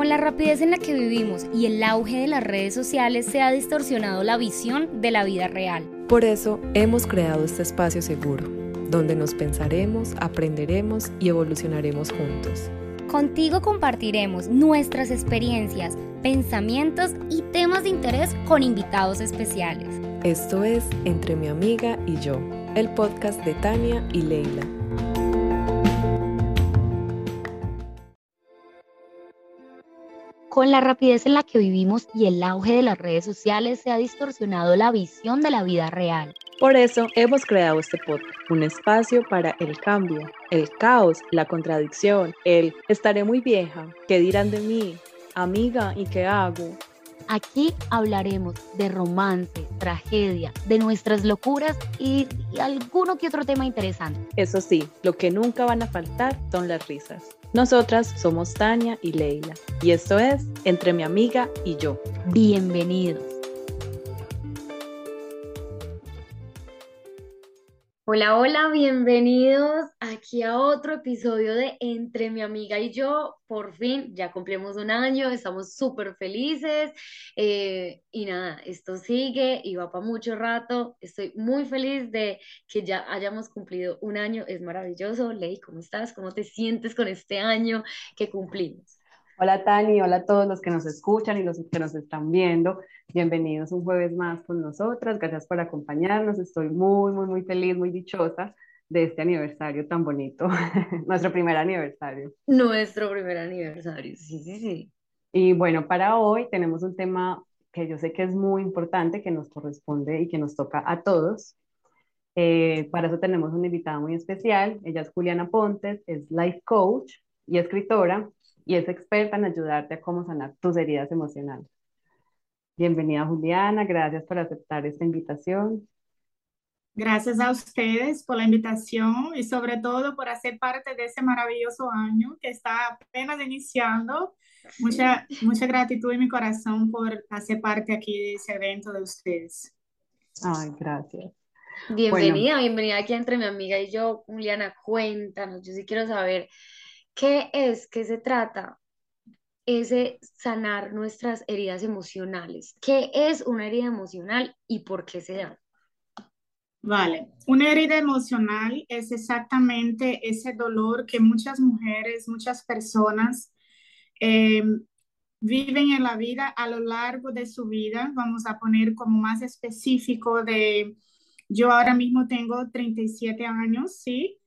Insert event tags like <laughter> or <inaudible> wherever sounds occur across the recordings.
Con la rapidez en la que vivimos y el auge de las redes sociales se ha distorsionado la visión de la vida real. Por eso hemos creado este espacio seguro, donde nos pensaremos, aprenderemos y evolucionaremos juntos. Contigo compartiremos nuestras experiencias, pensamientos y temas de interés con invitados especiales. Esto es Entre mi amiga y yo, el podcast de Tania y Leila. Con la rapidez en la que vivimos y el auge de las redes sociales se ha distorsionado la visión de la vida real. Por eso hemos creado este podcast, un espacio para el cambio, el caos, la contradicción, el estaré muy vieja, ¿qué dirán de mí? Amiga, ¿y qué hago? Aquí hablaremos de romance, tragedia, de nuestras locuras y, y alguno que otro tema interesante. Eso sí, lo que nunca van a faltar son las risas. Nosotras somos Tania y Leila y esto es Entre mi amiga y yo. Bienvenidos. Hola, hola, bienvenidos aquí a otro episodio de Entre mi amiga y yo. Por fin, ya cumplimos un año, estamos súper felices eh, y nada, esto sigue y va para mucho rato. Estoy muy feliz de que ya hayamos cumplido un año, es maravilloso. Ley, ¿cómo estás? ¿Cómo te sientes con este año que cumplimos? Hola Tani, hola a todos los que nos escuchan y los que nos están viendo. Bienvenidos un jueves más con nosotras. Gracias por acompañarnos. Estoy muy, muy, muy feliz, muy dichosa de este aniversario tan bonito. <laughs> Nuestro primer aniversario. Nuestro primer aniversario, sí, sí, sí. Y bueno, para hoy tenemos un tema que yo sé que es muy importante, que nos corresponde y que nos toca a todos. Eh, para eso tenemos una invitada muy especial. Ella es Juliana Pontes, es life coach y escritora y es experta en ayudarte a cómo sanar tus heridas emocionales. Bienvenida Juliana, gracias por aceptar esta invitación. Gracias a ustedes por la invitación y sobre todo por hacer parte de ese maravilloso año que está apenas iniciando. Mucha, mucha gratitud en mi corazón por hacer parte aquí de ese evento de ustedes. Ay, gracias. Bienvenida, bienvenida aquí entre mi amiga y yo. Juliana, cuéntanos, yo sí quiero saber ¿Qué es? ¿Qué se trata? Ese sanar nuestras heridas emocionales. ¿Qué es una herida emocional y por qué se da? Vale, una herida emocional es exactamente ese dolor que muchas mujeres, muchas personas eh, viven en la vida a lo largo de su vida. Vamos a poner como más específico de, yo ahora mismo tengo 37 años, ¿sí?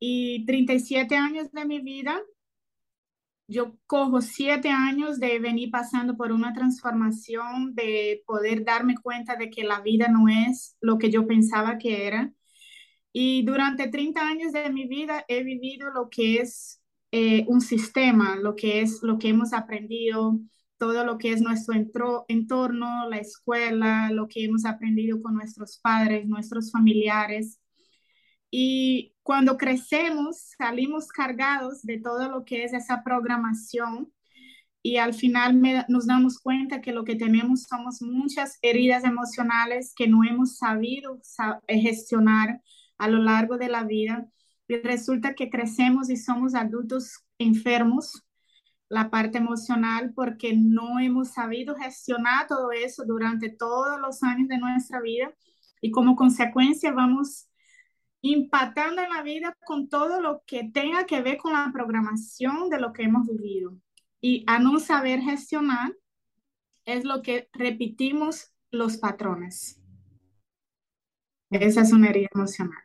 Y 37 años de mi vida, yo cojo siete años de venir pasando por una transformación, de poder darme cuenta de que la vida no es lo que yo pensaba que era. Y durante 30 años de mi vida he vivido lo que es eh, un sistema, lo que es lo que hemos aprendido, todo lo que es nuestro entorno, la escuela, lo que hemos aprendido con nuestros padres, nuestros familiares. Y cuando crecemos, salimos cargados de todo lo que es esa programación y al final nos damos cuenta que lo que tenemos somos muchas heridas emocionales que no hemos sabido gestionar a lo largo de la vida. Y resulta que crecemos y somos adultos enfermos, la parte emocional, porque no hemos sabido gestionar todo eso durante todos los años de nuestra vida y como consecuencia vamos impactando en la vida con todo lo que tenga que ver con la programación de lo que hemos vivido. Y a no saber gestionar es lo que repetimos los patrones. Esa es una herida emocional.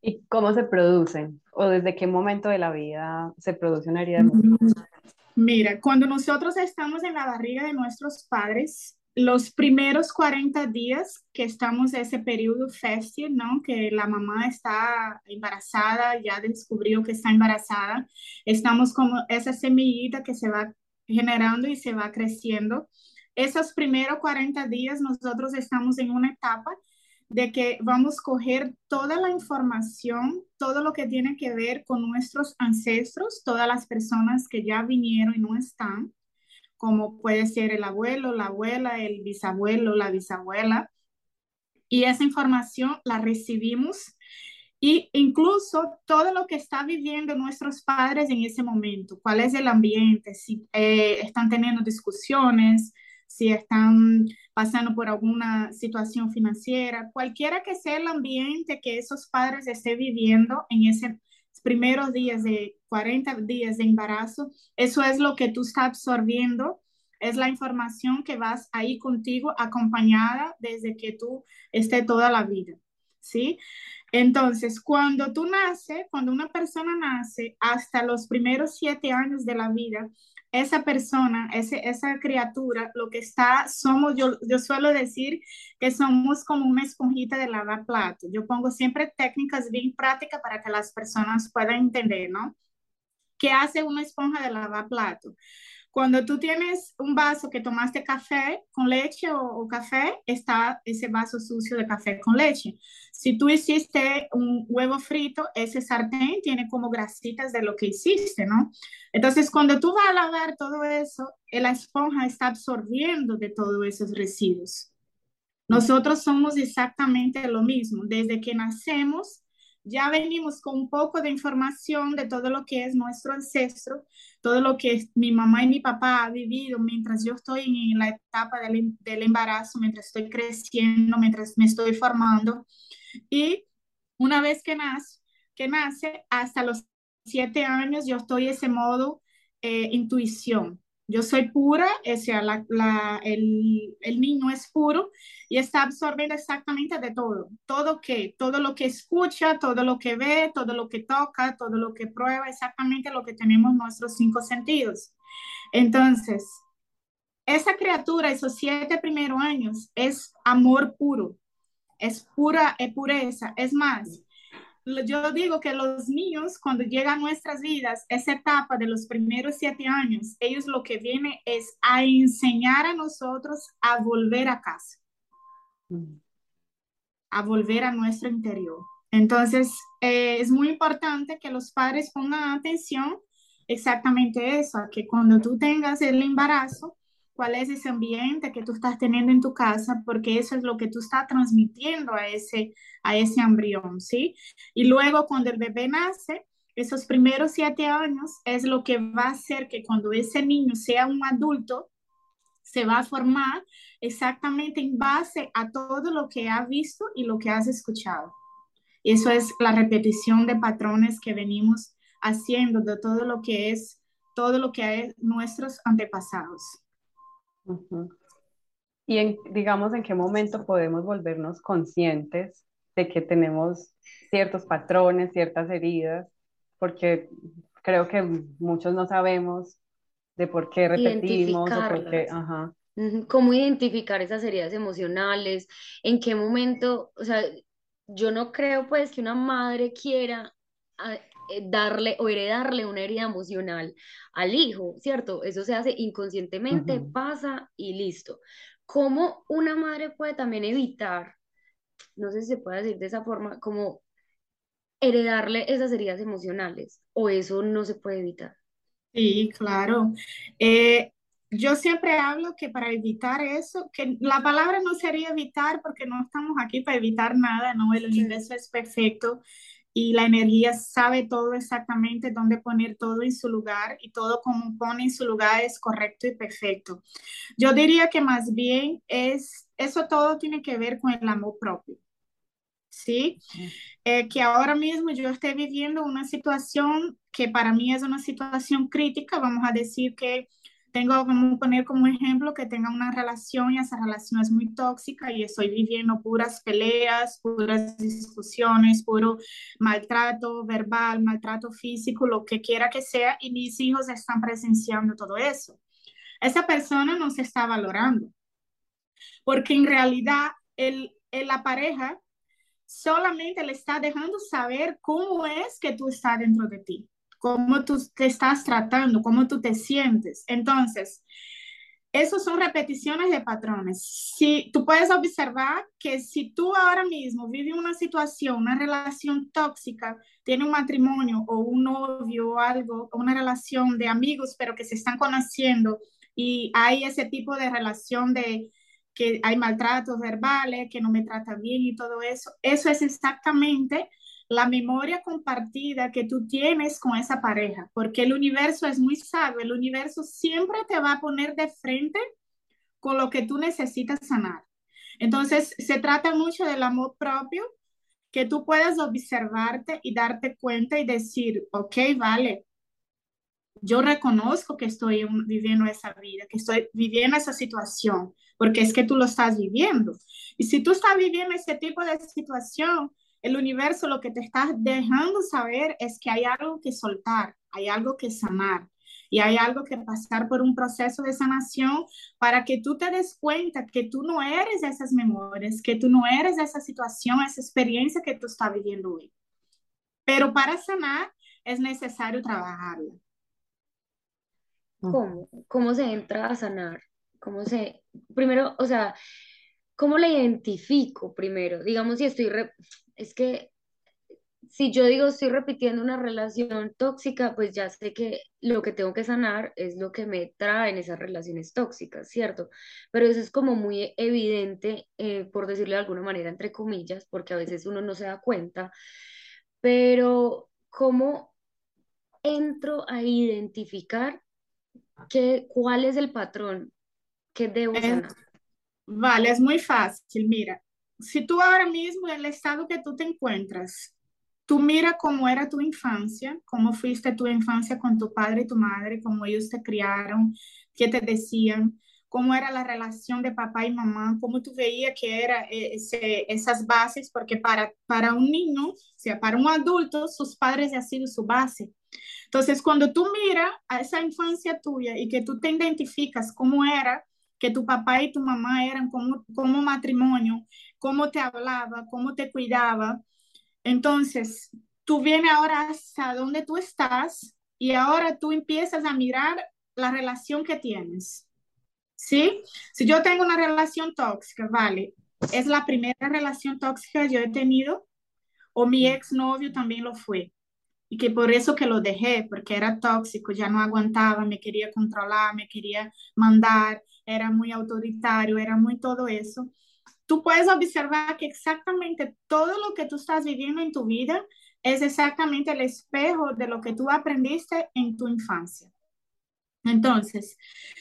¿Y cómo se producen? ¿O desde qué momento de la vida se produce una herida emocional? Mira, cuando nosotros estamos en la barriga de nuestros padres, los primeros 40 días que estamos en ese periodo fértil, ¿no? Que la mamá está embarazada, ya descubrió que está embarazada, estamos como esa semillita que se va generando y se va creciendo. Esos primeros 40 días nosotros estamos en una etapa de que vamos a coger toda la información, todo lo que tiene que ver con nuestros ancestros, todas las personas que ya vinieron y no están, como puede ser el abuelo, la abuela, el bisabuelo, la bisabuela. Y esa información la recibimos y incluso todo lo que está viviendo nuestros padres en ese momento, cuál es el ambiente, si eh, están teniendo discusiones, si están pasando por alguna situación financiera, cualquiera que sea el ambiente que esos padres estén viviendo en esos primeros días de 40 días de embarazo, eso es lo que tú estás absorbiendo, es la información que vas ahí contigo acompañada desde que tú estés toda la vida, ¿sí? Entonces, cuando tú naces, cuando una persona nace, hasta los primeros siete años de la vida, esa persona, ese, esa criatura, lo que está, somos, yo, yo suelo decir que somos como una esponjita de lavar plato. Yo pongo siempre técnicas bien prácticas para que las personas puedan entender, ¿no? ¿Qué hace una esponja de lavar plato? Cuando tú tienes un vaso que tomaste café con leche o, café, está ese vaso sucio de café con leche. Si tú hiciste un huevo frito, ese sartén tiene como grasitas de lo que hiciste, ¿no? Entonces, cuando tú vas a lavar todo eso, la esponja está absorbiendo de todos esos residuos. Nosotros somos exactamente lo mismo. Desde que nacemos, ya venimos con un poco de información de todo lo que es nuestro ancestro, todo lo que mi mamá y mi papá han vivido mientras yo estoy en la etapa del, del embarazo, mientras estoy creciendo, mientras me estoy formando. Y una vez que nace, que nace hasta los siete años, yo estoy ese modo eh, intuición. Yo soy pura, o sea, el, niño es puro y está absorbiendo exactamente de todo. Todo que, todo lo que escucha, todo lo que ve, todo lo que toca, todo lo que prueba, exactamente lo que tenemos nuestros cinco sentidos. Entonces, esa criatura, esos siete primeros años, es amor puro, es pura, es pureza. Es más, yo digo que los niños, cuando llegan a nuestras vidas, esa etapa de los primeros siete años, ellos lo que vienen es a enseñar a nosotros a volver a casa, a volver a nuestro interior. Entonces, eh, es muy importante que los padres pongan atención exactamente eso, a que cuando tú tengas el embarazo, cuál es ese ambiente que tú estás teniendo en tu casa, porque eso es lo que tú estás transmitiendo a ese, a ese embrión, ¿sí? Y luego cuando el bebé nace, esos primeros siete años es lo que va a hacer que cuando ese niño sea un adulto, se va a formar exactamente en base a todo lo que ha visto y lo que has escuchado. Y eso es la repetición de patrones que venimos haciendo de todo lo que es, todo lo que hay nuestros antepasados. Y en, digamos, en qué momento podemos volvernos conscientes de que tenemos ciertos patrones, ciertas heridas, porque creo que muchos no sabemos de por qué repetimos o por qué, ajá. ¿Cómo identificar esas heridas emocionales? ¿En qué momento? O sea, yo no creo pues que una madre quiera ah, darle o heredarle una herida emocional al hijo, ¿cierto? Eso se hace inconscientemente, pasa y listo. ¿Cómo una madre puede también evitar, no sé si se puede decir de esa forma, como heredarle esas heridas emocionales o eso no se puede evitar? Sí, claro. Eh, yo siempre hablo que para evitar eso, que la palabra no sería evitar porque no estamos aquí para evitar nada, ¿no? El universo es perfecto y la energía sabe todo exactamente dónde poner todo en su lugar y todo como pone en su lugar es correcto y perfecto. Yo diría que más bien es, eso todo tiene que ver con el amor propio. ¿Sí? Eh, que ahora mismo yo estoy viviendo una situación que para mí es una situación crítica, vamos a decir que tengo como poner como ejemplo que tenga una relación y esa relación es muy tóxica y estoy viviendo puras peleas, puras discusiones, puro maltrato verbal, maltrato físico, lo que quiera que sea, y mis hijos están presenciando todo eso. Esa persona no se está valorando, porque en realidad el, la pareja solamente le está dejando saber cómo es que tú estás dentro de ti cómo tú te estás tratando, cómo tú te sientes. Entonces, esos son repeticiones de patrones. Si tú puedes observar que si tú ahora mismo vives una situación, una relación tóxica, tiene un matrimonio o un novio o algo, una relación de amigos, pero que se están conociendo y hay ese tipo de relación de que hay maltratos verbales, que no me trata bien y todo eso, eso es exactamente la memoria compartida que tú tienes con esa pareja, porque el universo es muy sabio, el universo siempre te va a poner de frente con lo que tú necesitas sanar. Entonces, se trata mucho del amor propio, que tú puedas observarte y darte cuenta y decir, ok, vale, yo reconozco que estoy viviendo esa vida, que estoy viviendo esa situación, porque es que tú lo estás viviendo. Y si tú estás viviendo ese tipo de situación, el universo lo que te está dejando saber es que hay algo que soltar, hay algo que sanar y hay algo que pasar por un proceso de sanación para que tú te des cuenta que tú no eres esas memorias, que tú no eres esa situación, esa experiencia que tú estás viviendo hoy. Pero para sanar es necesario trabajarla. ¿Cómo? ¿Cómo se entra a sanar? ¿Cómo se, primero, o sea, ¿cómo la identifico primero? Digamos, si estoy, es que si yo digo estoy repitiendo una relación tóxica, pues ya sé que lo que tengo que sanar es lo que me traen esas relaciones tóxicas, ¿cierto? Pero eso es como muy evidente, eh, por decirlo de alguna manera, entre comillas, porque a veces uno no se da cuenta, pero ¿cómo entro a identificar qué, cuál es el patrón que debo sanar? Vale, es muy fácil. Mira, si tú ahora mismo en el estado que tú te encuentras, tú mira cómo era tu infancia, cómo fuiste tu infancia con tu padre y tu madre, cómo ellos te criaron, qué te decían, cómo era la relación de papá y mamá, cómo tú veías que eran esas bases, porque para, para un niño, o sea, para un adulto, sus padres han sido su base. Entonces, cuando tú miras a esa infancia tuya y que tú te identificas cómo era, que tu papá y tu mamá eran como, como matrimonio, cómo te hablaba, cómo te cuidaba, entonces, tú vienes ahora hasta donde tú estás y ahora tú empiezas a mirar la relación que tienes. ¿Sí? Si yo tengo una relación tóxica, vale, es la primera relación tóxica que yo he tenido o mi exnovio también lo fue. Y que por eso que lo dejé, porque era tóxico, ya no aguantaba, me quería controlar, me quería mandar, era muy autoritario, era muy todo eso tú puedes observar que exactamente todo lo que tú estás viviendo en tu vida es exactamente el espejo de lo que tú aprendiste en tu infancia. Entonces,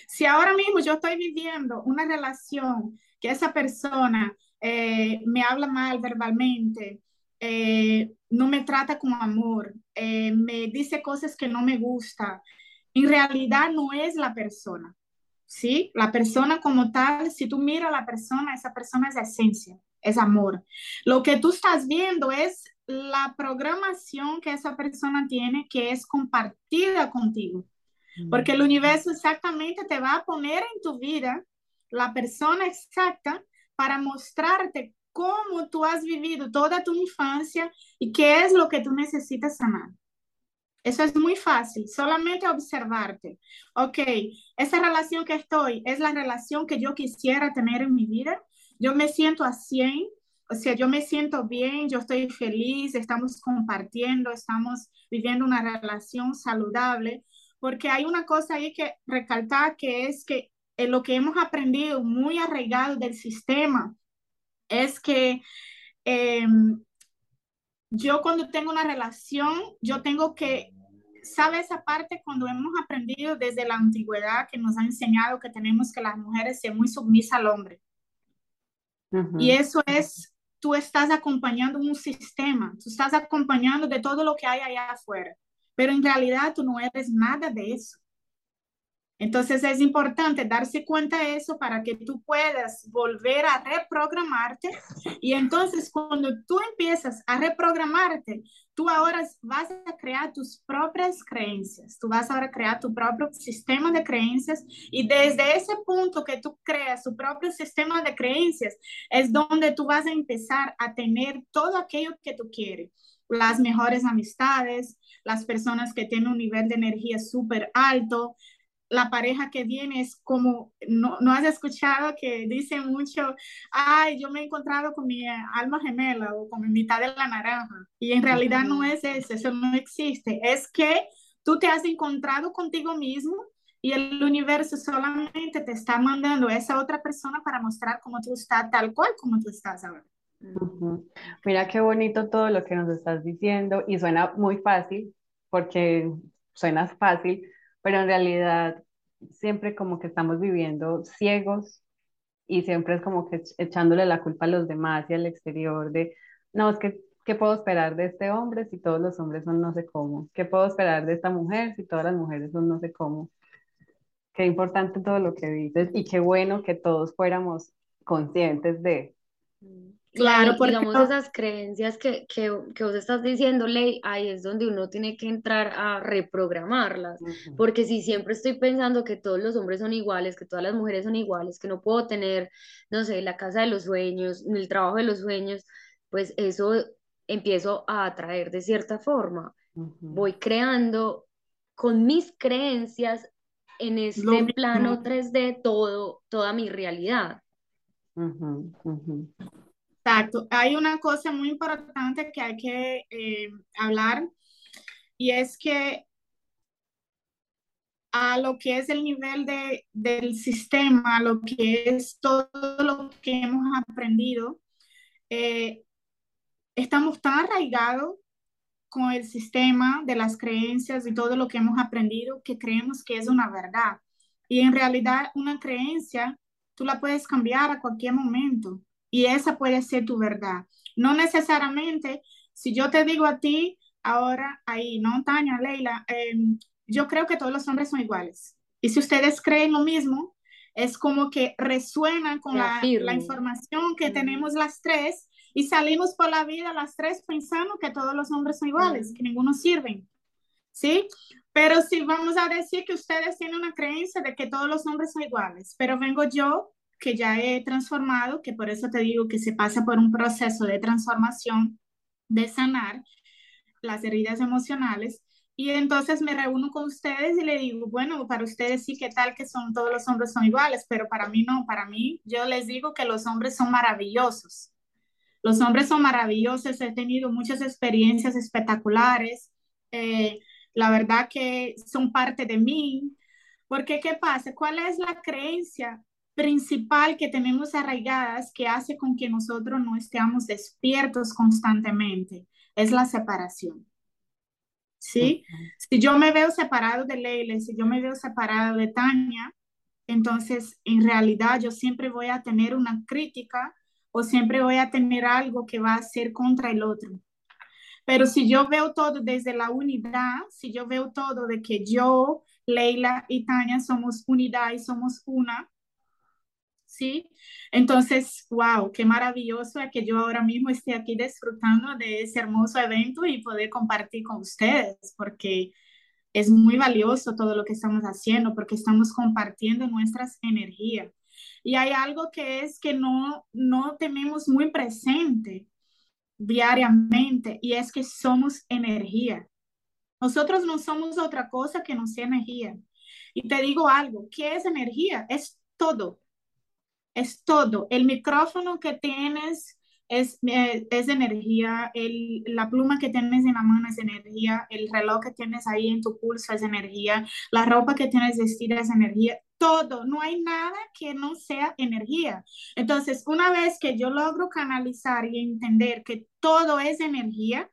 si ahora mismo yo estoy viviendo una relación que esa persona eh, me habla mal verbalmente, eh, no me trata con amor, eh, me dice cosas que no me gusta, en realidad no es la persona. ¿sí? La persona como tal, si tú miras a la persona, esa persona es esencia, es amor. Lo que tú estás viendo es la programación que esa persona tiene que es compartida contigo. Porque el universo exactamente te va a poner en tu vida la persona exacta para mostrarte cómo tú has vivido toda tu infancia y qué es lo que tú necesitas sanar. Eso es muy fácil, solamente observarte. Ok, esa relación que estoy es la relación que yo quisiera tener en mi vida. Yo me siento a 100, o sea, yo me siento bien, yo estoy feliz, estamos compartiendo, estamos viviendo una relación saludable, porque hay una cosa ahí que recalcar que es que eh, lo que hemos aprendido muy arraigado del sistema es que em, yo cuando tengo una relación, yo tengo que sabe esa parte cuando hemos aprendido desde la antigüedad que nos ha enseñado que tenemos que las mujeres ser muy sumisas al hombre. Y eso es, tú estás acompañando un sistema, tú estás acompañando de todo lo que hay allá afuera, pero en realidad tú no eres nada de eso. Entonces es importante darse cuenta de eso para que tú puedas volver a reprogramarte. Y entonces cuando tú empiezas a reprogramarte, tú ahora vas a crear tus propias creencias, tú vas a crear tu propio sistema de creencias. Y desde ese punto que tú creas tu propio sistema de creencias es donde tú vas a empezar a tener todo aquello que tú quieres. Las mejores amistades, las personas que tienen un nivel de energía súper alto, la pareja que viene es como, no, no has escuchado que dice mucho, ay, yo me he encontrado con mi alma gemela o con mi mitad de la naranja. Y en realidad no es eso, eso no existe. Es que tú te has encontrado contigo mismo y el universo solamente te está mandando a esa otra persona para mostrar cómo tú estás tal cual como tú estás ahora. Mira qué bonito todo lo que nos estás diciendo y suena muy fácil, porque suena fácil, pero en realidad siempre como que estamos viviendo ciegos y siempre es como que ech- echándole la culpa a los demás y al exterior de, no, es que, ¿qué puedo esperar de este hombre si todos los hombres son no sé cómo? ¿Qué puedo esperar de esta mujer si todas las mujeres son no sé cómo? Qué importante todo lo que dices y qué bueno que todos fuéramos conscientes de. Y Claro, ahí, porque digamos, esas creencias que, que, que vos estás diciendo, Ley, ahí es donde uno tiene que entrar a reprogramarlas. Porque si siempre estoy pensando que todos los hombres son iguales, que todas las mujeres son iguales, que no puedo tener, no sé, la casa de los sueños, el trabajo de los sueños, pues eso empiezo a atraer de cierta forma. Voy creando con mis creencias en este plano mismo. 3D todo, toda mi realidad. ujú, ujú, Exacto. Hay una cosa muy importante que hay que eh, hablar y es que a lo que es el nivel de, del sistema, lo que es todo lo que hemos aprendido, eh, estamos tan arraigados con el sistema de las creencias y todo lo que hemos aprendido que creemos que es una verdad. Y en realidad una creencia tú la puedes cambiar a cualquier momento y esa puede ser tu verdad. No necesariamente, si yo te digo a ti ahora ahí, no, Tania, Leila, eh, yo creo que todos los hombres son iguales. Y si ustedes creen lo mismo, es como que resuena con la, información que Mm. tenemos las tres y salimos por la vida las tres pensando que todos los hombres son iguales, Mm. que ninguno sirven, ¿sí? Pero si vamos a decir que ustedes tienen una creencia de que todos los hombres son iguales, pero vengo yo que ya he transformado, que por eso te digo que se pasa por un proceso de transformación, de sanar las heridas emocionales. Y entonces me reúno con ustedes y le digo, bueno, para ustedes sí, ¿qué tal que son todos los hombres son iguales? Pero para mí no, para mí yo les digo que los hombres son maravillosos. Los hombres son maravillosos, he tenido muchas experiencias espectaculares. Eh, la verdad que son parte de mí. Porque, ¿qué pasa? ¿Cuál es la creencia principal que tenemos arraigadas que hace con que nosotros no estemos despiertos constantemente? Es la separación. ¿Sí? Si yo me veo separado de Leila, si yo me veo separado de Tania, entonces en realidad yo siempre voy a tener una crítica o siempre voy a tener algo que va a ser contra el otro. Pero si yo veo todo desde la unidad, si yo veo todo de que yo, Leila y Tania somos unidad y somos una, ¿sí? Entonces, wow, qué maravilloso que yo ahora mismo esté aquí disfrutando de ese hermoso evento y poder compartir con ustedes, porque es muy valioso todo lo que estamos haciendo, porque estamos compartiendo nuestras energías. Y hay algo que es que no, no tenemos muy presente diariamente y es que somos energía. Nosotros no somos otra cosa que no sea energía. Y te digo algo, ¿qué es energía? Es todo. Es todo. El micrófono que tienes es, eh, es energía, el, la pluma que tienes en la mano es energía, el reloj que tienes ahí en tu pulso es energía, la ropa que tienes vestida es energía, todo, no hay nada que no sea energía. Entonces, una vez que yo logro canalizar y entender que todo es energía,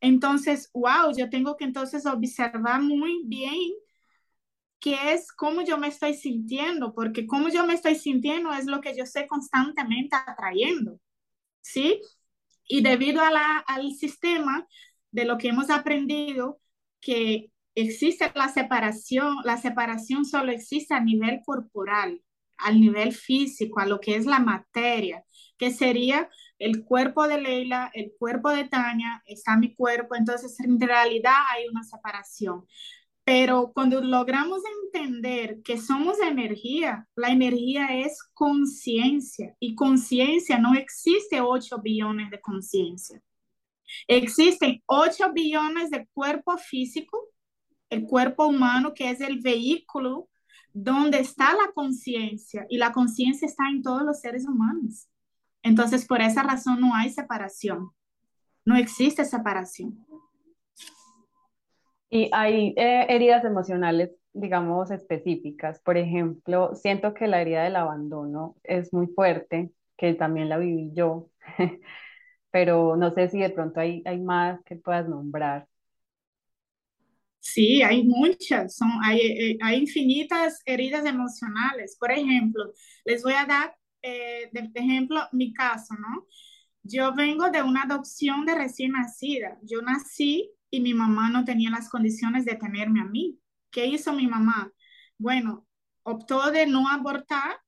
entonces, wow, yo tengo que entonces observar muy bien qué es cómo yo me estoy sintiendo, porque cómo yo me estoy sintiendo es lo que yo estoy constantemente atrayendo, ¿sí? Y debido a la, al sistema de lo que hemos aprendido, que existe la separación, la separación solo existe a nivel corporal, al nivel físico, a lo que es la materia, que sería el cuerpo de Leila, el cuerpo de Tania, está mi cuerpo, entonces en realidad hay una separación. Pero cuando logramos entender que somos energía, la energía es conciencia y conciencia no existe 8 billones de conciencia. Existen 8 billones de cuerpo físico, el cuerpo humano que es el vehículo donde está la conciencia y la conciencia está en todos los seres humanos. Entonces, por esa razón no hay separación. No existe separación. Y hay eh, heridas emocionales, digamos, específicas. Por ejemplo, siento que la herida del abandono es muy fuerte, que también la viví yo. <laughs> pero no sé si de pronto hay, hay más que puedas nombrar. Sí, hay muchas, son, hay, eh, hay infinitas heridas emocionales. Por ejemplo, les voy a dar eh, de ejemplo mi caso, ¿no? Yo vengo de una adopción de recién nacida. Yo nací y mi mamá no tenía las condiciones de tenerme a mí. ¿Qué hizo mi mamá? Bueno, optó de no abortar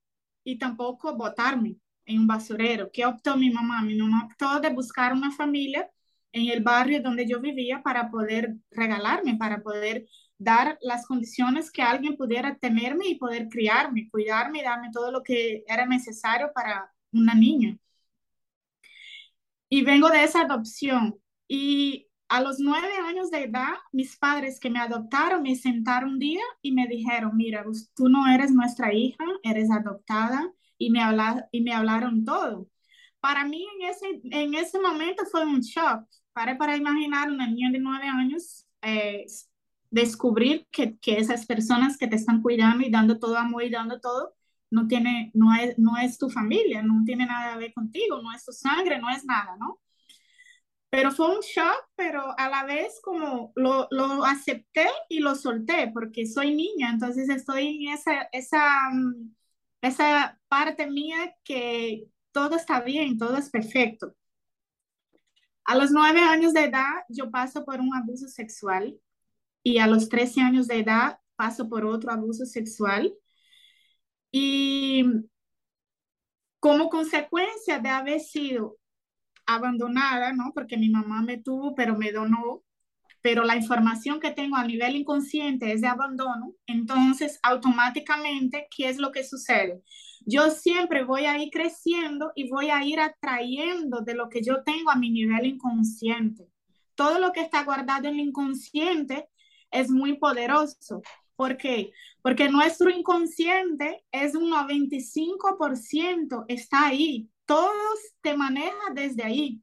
y tampoco botarme en un basurero. ¿Qué optó mi mamá? Mi mamá optó de buscar una familia en el barrio donde yo vivía para poder regalarme, para poder dar las condiciones que alguien pudiera tenerme y poder criarme, cuidarme y darme todo lo que era necesario para una niña. Y vengo de esa adopción. Y a los nueve años de edad, mis padres que me adoptaron me sentaron un día y me dijeron, mira, tú no eres nuestra hija, eres adoptada. Y me, hablaron todo. Para mí en ese, en ese momento fue un shock. Para, para imaginar una niña de nueve años eh, descubrir que, que, esas personas que te están cuidando y dando todo amor y dando todo, no, tiene, no, es, no es tu familia, no tiene nada que ver contigo, no es tu sangre, no es nada, ¿no? Pero fue un shock, pero a la vez como lo, lo acepté y lo solté porque soy niña, entonces estoy en esa, esa, mm, esa parte mía que todo está bien, todo es perfecto. A los nueve años de edad yo paso por un abuso sexual y a los 13 años de edad paso por otro abuso sexual. Y como consecuencia de haber sido abandonada, ¿no? Porque mi mamá me tuvo, pero me donó, pero la información que tengo a nivel inconsciente es de abandono, entonces automáticamente, ¿qué es lo que sucede? Yo siempre voy a ir creciendo y voy a ir atrayendo de lo que yo tengo a mi nivel inconsciente. Todo lo que está guardado en el inconsciente es muy poderoso. ¿Por qué? Porque nuestro inconsciente es un 95%, está ahí. Todos te maneja desde ahí.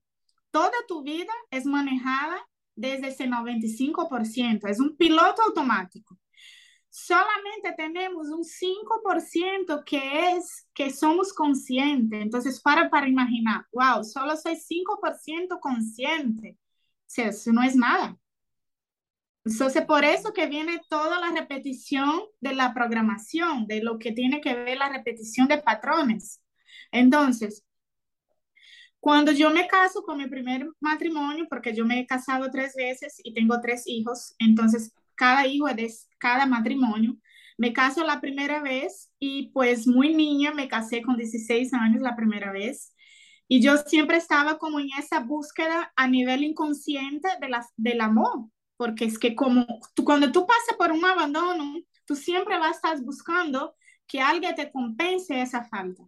Toda tu vida es manejada desde ese 95%. Es un piloto automático. Solamente tenemos un 5% que es que somos conscientes. Entonces, para para imaginar, wow, solo soy 5% consciente. O sea, eso no es nada. Entonces, por eso que viene toda la repetición de la programación, de lo que tiene que ver la repetición de patrones. Entonces, cuando yo me caso con mi primer matrimonio, porque yo me he casado tres veces y tengo tres hijos, entonces cada hijo es de cada matrimonio. Me caso la primera vez y pues muy niña me casé con 16 años la primera vez. Y yo siempre estaba como en esa búsqueda a nivel inconsciente de la, del amor, porque es que como tú, cuando tú pasas por un abandono, tú siempre vas a estar buscando que alguien te compense esa falta.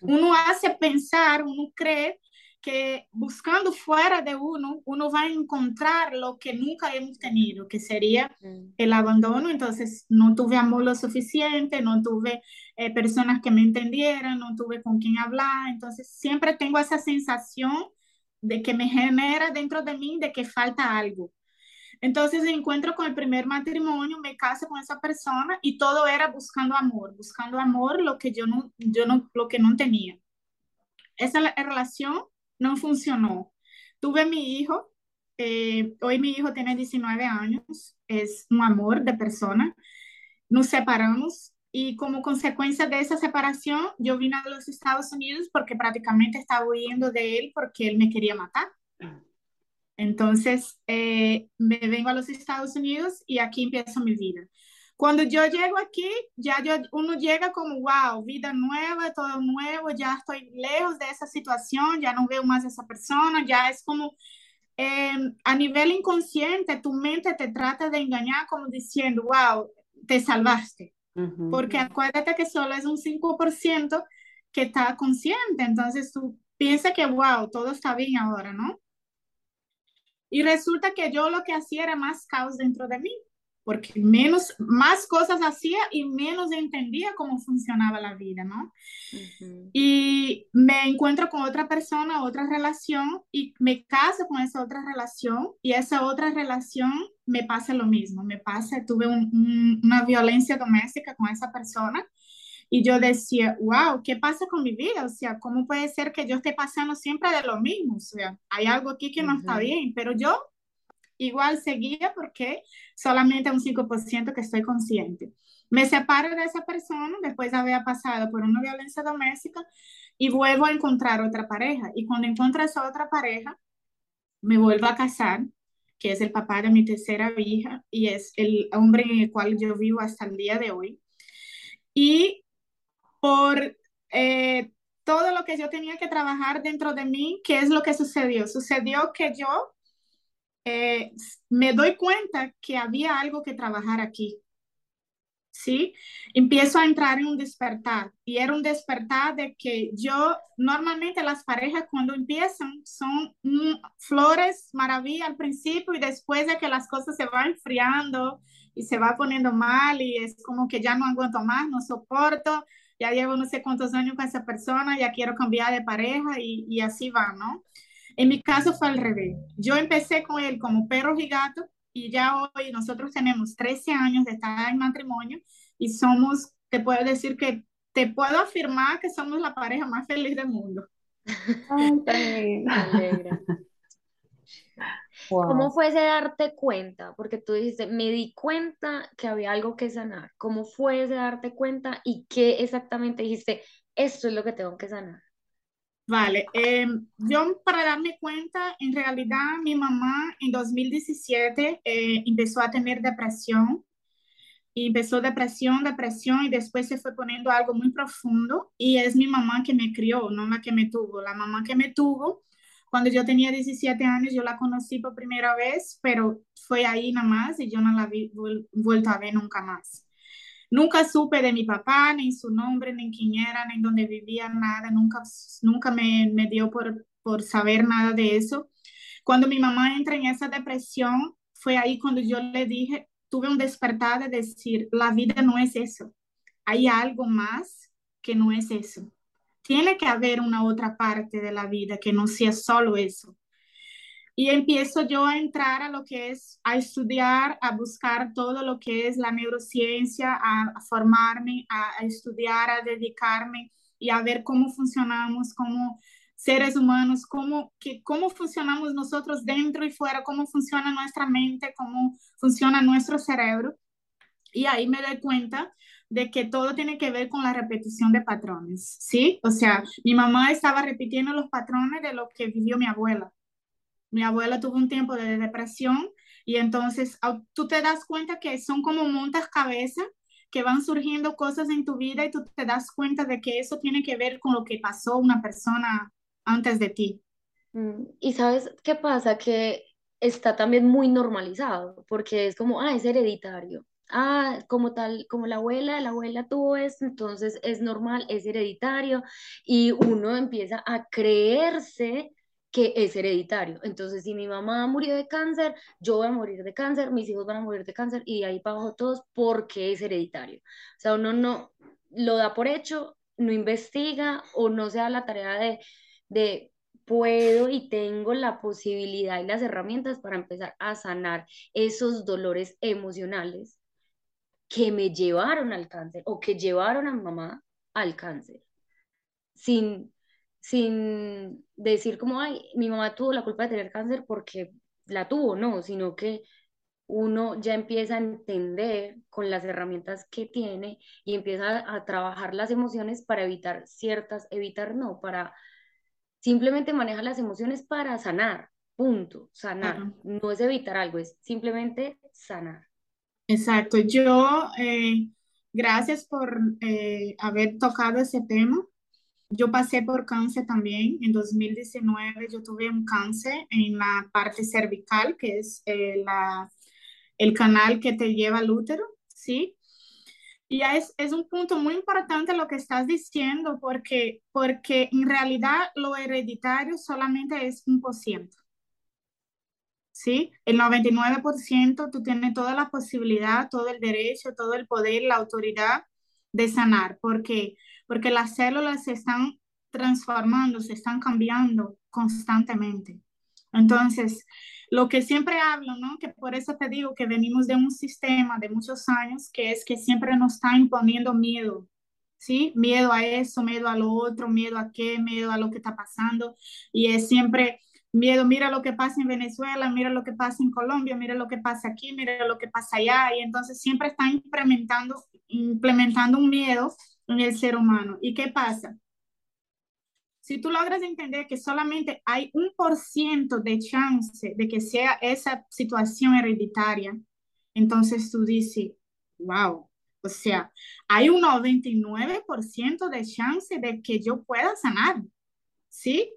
Uno hace pensar, uno cree que buscando fuera de uno, uno va a encontrar lo que nunca hemos tenido, que sería mm. el abandono. Entonces, no tuve amor lo suficiente, no tuve eh, personas que me entendieran, no tuve con quién hablar. Entonces, siempre tengo esa sensación de que me genera dentro de mí de que falta algo. Entonces encuentro con el primer matrimonio, me caso con esa persona y todo era buscando amor, buscando amor lo que yo no, yo no, lo que no tenía. Esa relación no funcionó. Tuve mi hijo, eh, hoy mi hijo tiene 19 años, es un amor de persona. Nos separamos y como consecuencia de esa separación, yo vine a los Estados Unidos porque prácticamente estaba huyendo de él porque él me quería matar. Entonces, eh, me vengo a los Estados Unidos y aquí empiezo mi vida. Cuando yo llego aquí, ya yo, uno llega como, wow, vida nueva, todo nuevo, ya estoy lejos de esa situación, ya no veo más a esa persona, ya es como em, a nivel inconsciente, tu mente te trata de engañar como diciendo, wow, te salvaste. Porque acuérdate que solo es un 5% que está consciente, entonces tú piensas que, wow, todo está bien ahora, ¿no? Y resulta que yo lo que hacía era más caos dentro de mí, porque menos, más cosas hacía y menos entendía cómo funcionaba la vida, ¿no? Y me encuentro con otra persona, otra relación, y me caso con esa otra relación, y esa otra relación me pasa lo mismo, me pasa, tuve una violencia doméstica con esa persona, Y yo decía, wow, ¿qué pasa con mi vida? O sea, ¿cómo puede ser que yo esté pasando siempre de lo mismo? O sea, hay algo aquí que no está bien, pero yo igual seguía porque solamente un 5% que estoy consciente. Me separo de esa persona después de haber pasado por una violencia doméstica y vuelvo a encontrar otra pareja. Y cuando encuentro esa otra pareja, me vuelvo a casar, que es el papá de mi tercera hija y es el hombre en el cual yo vivo hasta el día de hoy. Y por eh, todo lo que yo tenía que trabajar dentro de mí, ¿qué es lo que sucedió? Sucedió que yo eh, me doy cuenta que había algo que trabajar aquí. ¿Sí? Empiezo a entrar en un despertar y era un despertar de que yo, normalmente las parejas cuando empiezan son flores, maravilla al principio y después de que las cosas se van enfriando y se va poniendo mal y es como que ya no aguanto más, no soporto, ya llevo no sé cuántos años con esa persona, ya quiero cambiar de pareja y, y así va, ¿no? En mi caso fue al revés. Yo empecé con él como perro y gato y ya hoy nosotros tenemos 13 años de estar en matrimonio y somos, te puedo decir que te puedo afirmar que somos la pareja más feliz del mundo. Ay, ¿Cómo fue ese darte cuenta? Porque tú dijiste, me di cuenta que había algo que sanar. ¿Cómo fue ese darte cuenta y qué exactamente dijiste, esto es lo que tengo que sanar? Vale, em, yo para darme cuenta, en realidad mi mamá en 2017 eh, empezó a tener depresión, y empezó depresión, depresión y después se fue poniendo algo muy profundo y es mi mamá que me crió, no la que me tuvo, la mamá que me tuvo. Cuando yo tenía 17 años, yo la conocí por primera vez, pero fue ahí nada más y yo no la vi vuelto a ver nunca más. Nunca supe de mi papá, ni su nombre, ni quién era, ni dónde vivía, nada. Nunca, nunca me, me dio por, por saber nada de eso. Cuando mi mamá entra en esa depresión, fue ahí cuando yo le dije, tuve un despertar de decir, la vida no es eso. Hay algo más que no es eso. Tiene que haber una otra parte de la vida que no sea solo eso. Y empiezo yo a entrar a lo que es, a estudiar, a buscar todo lo que es la neurociencia, a, formarme, a, estudiar, a dedicarme y a ver cómo funcionamos como seres humanos, cómo, que, cómo funcionamos nosotros dentro y fuera, cómo funciona nuestra mente, cómo funciona nuestro cerebro. Y ahí me doy cuenta de que todo tiene que ver con la repetición de patrones, ¿sí? O sea, mi mamá estaba repitiendo los patrones de lo que vivió mi abuela. Mi abuela tuvo un tiempo de depresión y entonces tú te das cuenta que son como montas cabeza que van surgiendo cosas en tu vida y tú te das cuenta de que eso tiene que ver con lo que pasó una persona antes de ti. Mm, y sabes qué pasa, que está también muy normalizado, porque es como, ah, es hereditario. Ah, como tal, como la abuela, la abuela tuvo esto, entonces es normal, es hereditario, y uno empieza a creerse que es hereditario. Entonces, si mi mamá murió de cáncer, yo voy a morir de cáncer, mis hijos van a morir de cáncer y de ahí para abajo todos porque es hereditario. O sea, uno no lo da por hecho, no investiga o no se da la tarea de, de puedo y tengo la posibilidad y las herramientas para empezar a sanar esos dolores emocionales que me llevaron al cáncer o que llevaron a mamá al cáncer. Sin sin decir como, ay, mi mamá tuvo la culpa de tener cáncer porque la tuvo, no, sino que uno ya empieza a entender con las herramientas que tiene y empieza a trabajar las emociones para evitar ciertas, evitar no, para simplemente manejar las emociones para sanar, punto, sanar. No es evitar algo, es simplemente sanar. Exacto, yo, eh, gracias por eh, haber tocado ese tema. Yo pasé por cáncer también. En 2019 yo tuve un cáncer en la parte cervical, que es eh, el canal que te lleva al útero, ¿sí? Y es, es un punto muy importante lo que estás diciendo, porque, porque en realidad lo hereditario solamente es un por ciento. ¿Sí? El 99% tú tienes toda la posibilidad, todo el derecho, todo el poder, la autoridad de sanar. porque porque las células se están transformando, se están cambiando constantemente. Entonces, lo que siempre hablo, ¿no? Que por eso te digo que venimos de un sistema de muchos años que es que siempre nos está imponiendo miedo, ¿sí? Miedo a eso, miedo a lo otro, miedo a qué, miedo a lo que está pasando. Y es siempre miedo, mira lo que pasa en Venezuela, mira lo que pasa en Colombia, mira lo que pasa aquí, mira lo que pasa allá. Y entonces siempre están implementando, implementando un miedo en el ser humano. ¿Y qué pasa? Si tú logras entender que solamente hay un por ciento de chance de que sea esa situación hereditaria, entonces tú dices, wow, o sea, hay un 99% de chance de que yo pueda sanar, ¿sí?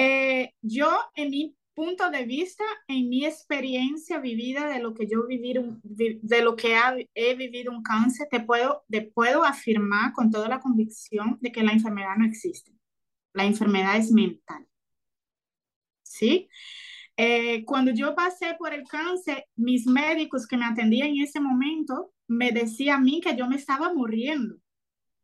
Eh, yo, en mi punto de vista, en mi experiencia vivida de lo que yo viví, de lo que he vivido un cáncer, te puedo, te puedo afirmar con toda la convicción de que la enfermedad no existe. La enfermedad es mental. ¿Sí? Eh, cuando yo pasé por el cáncer, mis médicos que me atendían en ese momento me decían a mí que yo me estaba muriendo,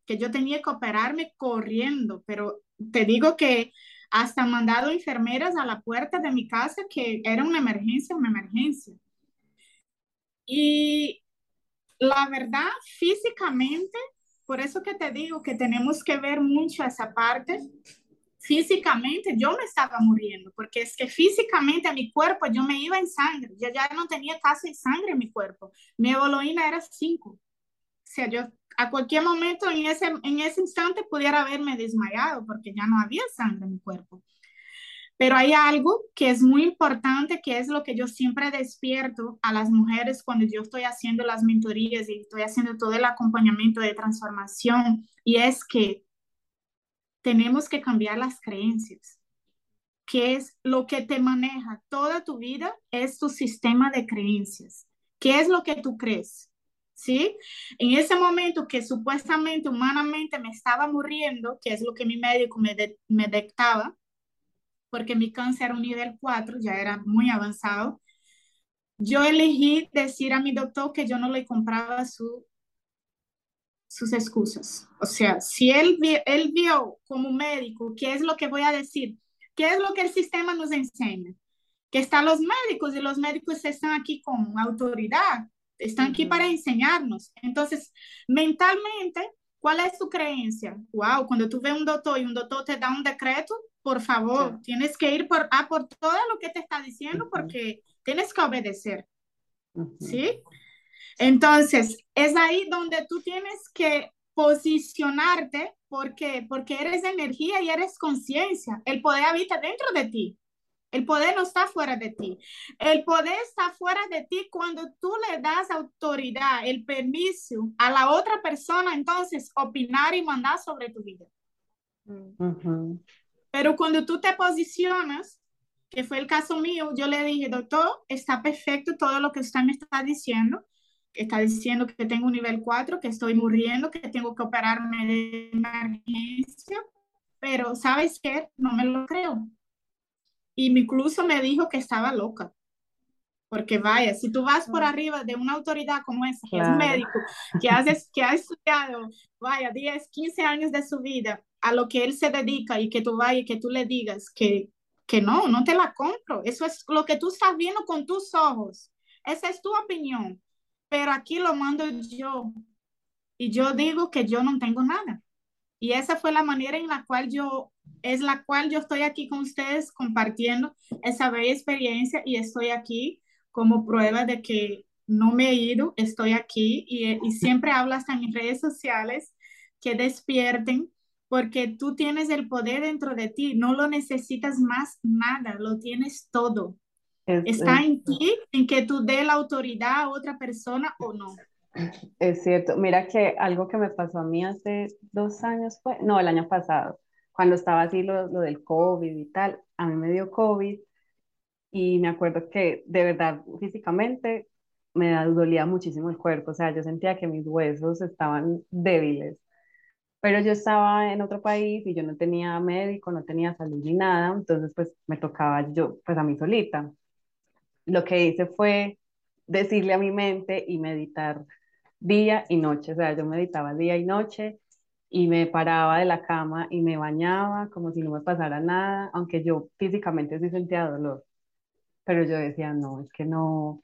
que yo tenía que operarme corriendo, pero te digo que hasta mandado enfermeras a la puerta de mi casa que era una emergencia, una emergencia. Y la verdad, físicamente, por eso que te digo que tenemos que ver mucho esa parte, físicamente yo me estaba muriendo, porque es que físicamente mi cuerpo yo me iba en sangre, yo ya no tenía casi sangre en mi cuerpo, mi hemoglobina era 5. O sea, yo a cualquier momento en ese, en ese instante pudiera haberme desmayado porque ya no había sangre en mi cuerpo. Pero hay algo que es muy importante, que es lo que yo siempre despierto a las mujeres cuando yo estoy haciendo las mentorías y estoy haciendo todo el acompañamiento de transformación, y es que tenemos que cambiar las creencias, que es lo que te maneja toda tu vida, es tu sistema de creencias. ¿Qué es lo que tú crees? ¿Sí? En ese momento que supuestamente humanamente me estaba muriendo, que es lo que mi médico me, me dictaba, porque mi cáncer era un nivel 4, ya era muy avanzado, yo elegí decir a mi doctor que yo no le compraba su sus excusas. O sea, si él, él vio como médico, ¿qué es lo que voy a decir? ¿Qué es lo que el sistema nos enseña? Que están los médicos y los médicos están aquí con autoridad, están aquí para enseñarnos. Entonces, mentalmente, ¿cuál es tu creencia? Wow, cuando tú ves un doctor y un doctor te da un decreto, por favor, tienes que ir por, a por todo lo que te está diciendo porque tienes que obedecer. ¿Sí? Entonces, es ahí donde tú tienes que posicionarte porque porque eres energía y eres conciencia. El poder habita dentro de ti. El poder no está fuera de ti. El poder está fuera de ti cuando tú le das autoridad, el permiso a la otra persona, entonces opinar y mandar sobre tu vida. Pero cuando tú te posicionas, que fue el caso mío, yo le dije, doctor, está perfecto todo lo que usted me está diciendo, está diciendo que tengo un nivel 4, que estoy muriendo, que tengo que operarme de emergencia, pero ¿sabes qué? No me lo creo. Y incluso me dijo que estaba loca. Porque vaya, si tú vas por arriba de una autoridad como esa, que es médico, que, haces, que ha estudiado, vaya, 10, 15 años de su vida a lo que él se dedica y que tú vayas y que tú le digas que, que no, no te la compro. Eso es lo que tú estás viendo con tus ojos. Esa es tu opinión pero aquí lo mando yo. Y yo digo que yo no tengo nada. Y esa fue la manera en la cual yo, es la cual yo estoy aquí con ustedes compartiendo esa bella experiencia y estoy aquí como prueba de que no me he ido, estoy aquí y, y siempre hablo hasta en mis redes sociales que despierten porque tú tienes el poder dentro de ti, no lo necesitas más nada, lo tienes todo. Está en ti, en que tú dé la autoridad a otra persona o no. Es cierto. Mira que algo que me pasó a mí hace dos años fue, no, el año pasado, cuando estaba así lo, lo del COVID y tal, a mí me dio COVID y me acuerdo que de verdad físicamente me dolía muchísimo el cuerpo, o sea, yo sentía que mis huesos estaban débiles, pero yo estaba en otro país y yo no tenía médico, no tenía salud ni nada, entonces pues me tocaba yo, pues a mí solita lo que hice fue decirle a mi mente y meditar día y noche. O sea, yo meditaba día y noche y me paraba de la cama y me bañaba como si no me pasara nada, aunque yo físicamente sí sentía dolor. Pero yo decía, no, es que no,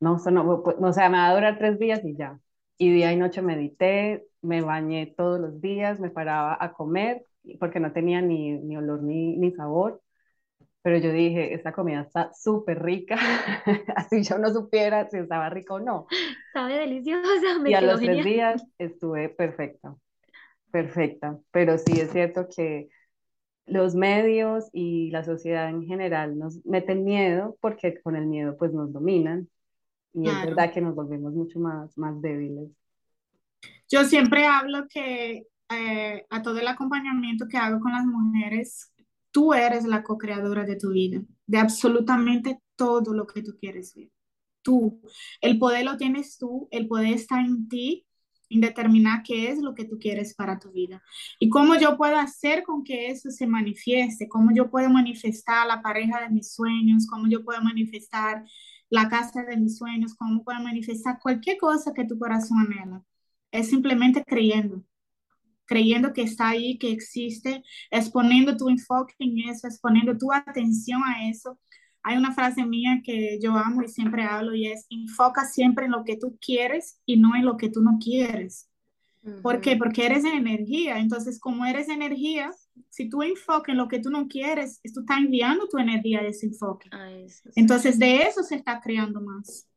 no, no, o sea, me va a durar tres días y ya. Y día y noche medité, me bañé todos los días, me paraba a comer porque no tenía ni, ni olor ni, ni sabor. Pero yo dije, esta comida está súper rica, <laughs> así yo no supiera si estaba rica o no. Sabe deliciosa, <laughs> me Y a los tres días estuve perfecta, perfecta. Pero sí es cierto que los medios y la sociedad en general nos meten miedo porque con el miedo pues nos dominan y es verdad que nos volvemos mucho más, más débiles. Yo siempre hablo que eh, a todo el acompañamiento que hago con las mujeres, tú eres la co-creadora de tu vida, de absolutamente todo lo que tú quieres ver. Tú, el poder lo tienes tú, el poder está en ti, en determinar qué es lo que tú quieres para tu vida. Y cómo yo puedo hacer con que eso se manifieste, cómo yo puedo manifestar la pareja de mis sueños, cómo yo puedo manifestar la casa de mis sueños, cómo puedo manifestar cualquier cosa que tu corazón anhela es simplemente creyendo, creyendo que está ahí, que existe, exponiendo tu enfoque en eso, exponiendo tu atención a eso. Hay una frase mía que yo amo y siempre hablo y es, enfoca siempre en lo que tú quieres y no en lo que tú no quieres. ¿Por qué? Porque eres energía. Entonces, como eres energía, si tú enfocas en lo que tú no quieres, tú estás enviando tu energía a ese enfoque. A eso, sí. Entonces, de eso se está creando más.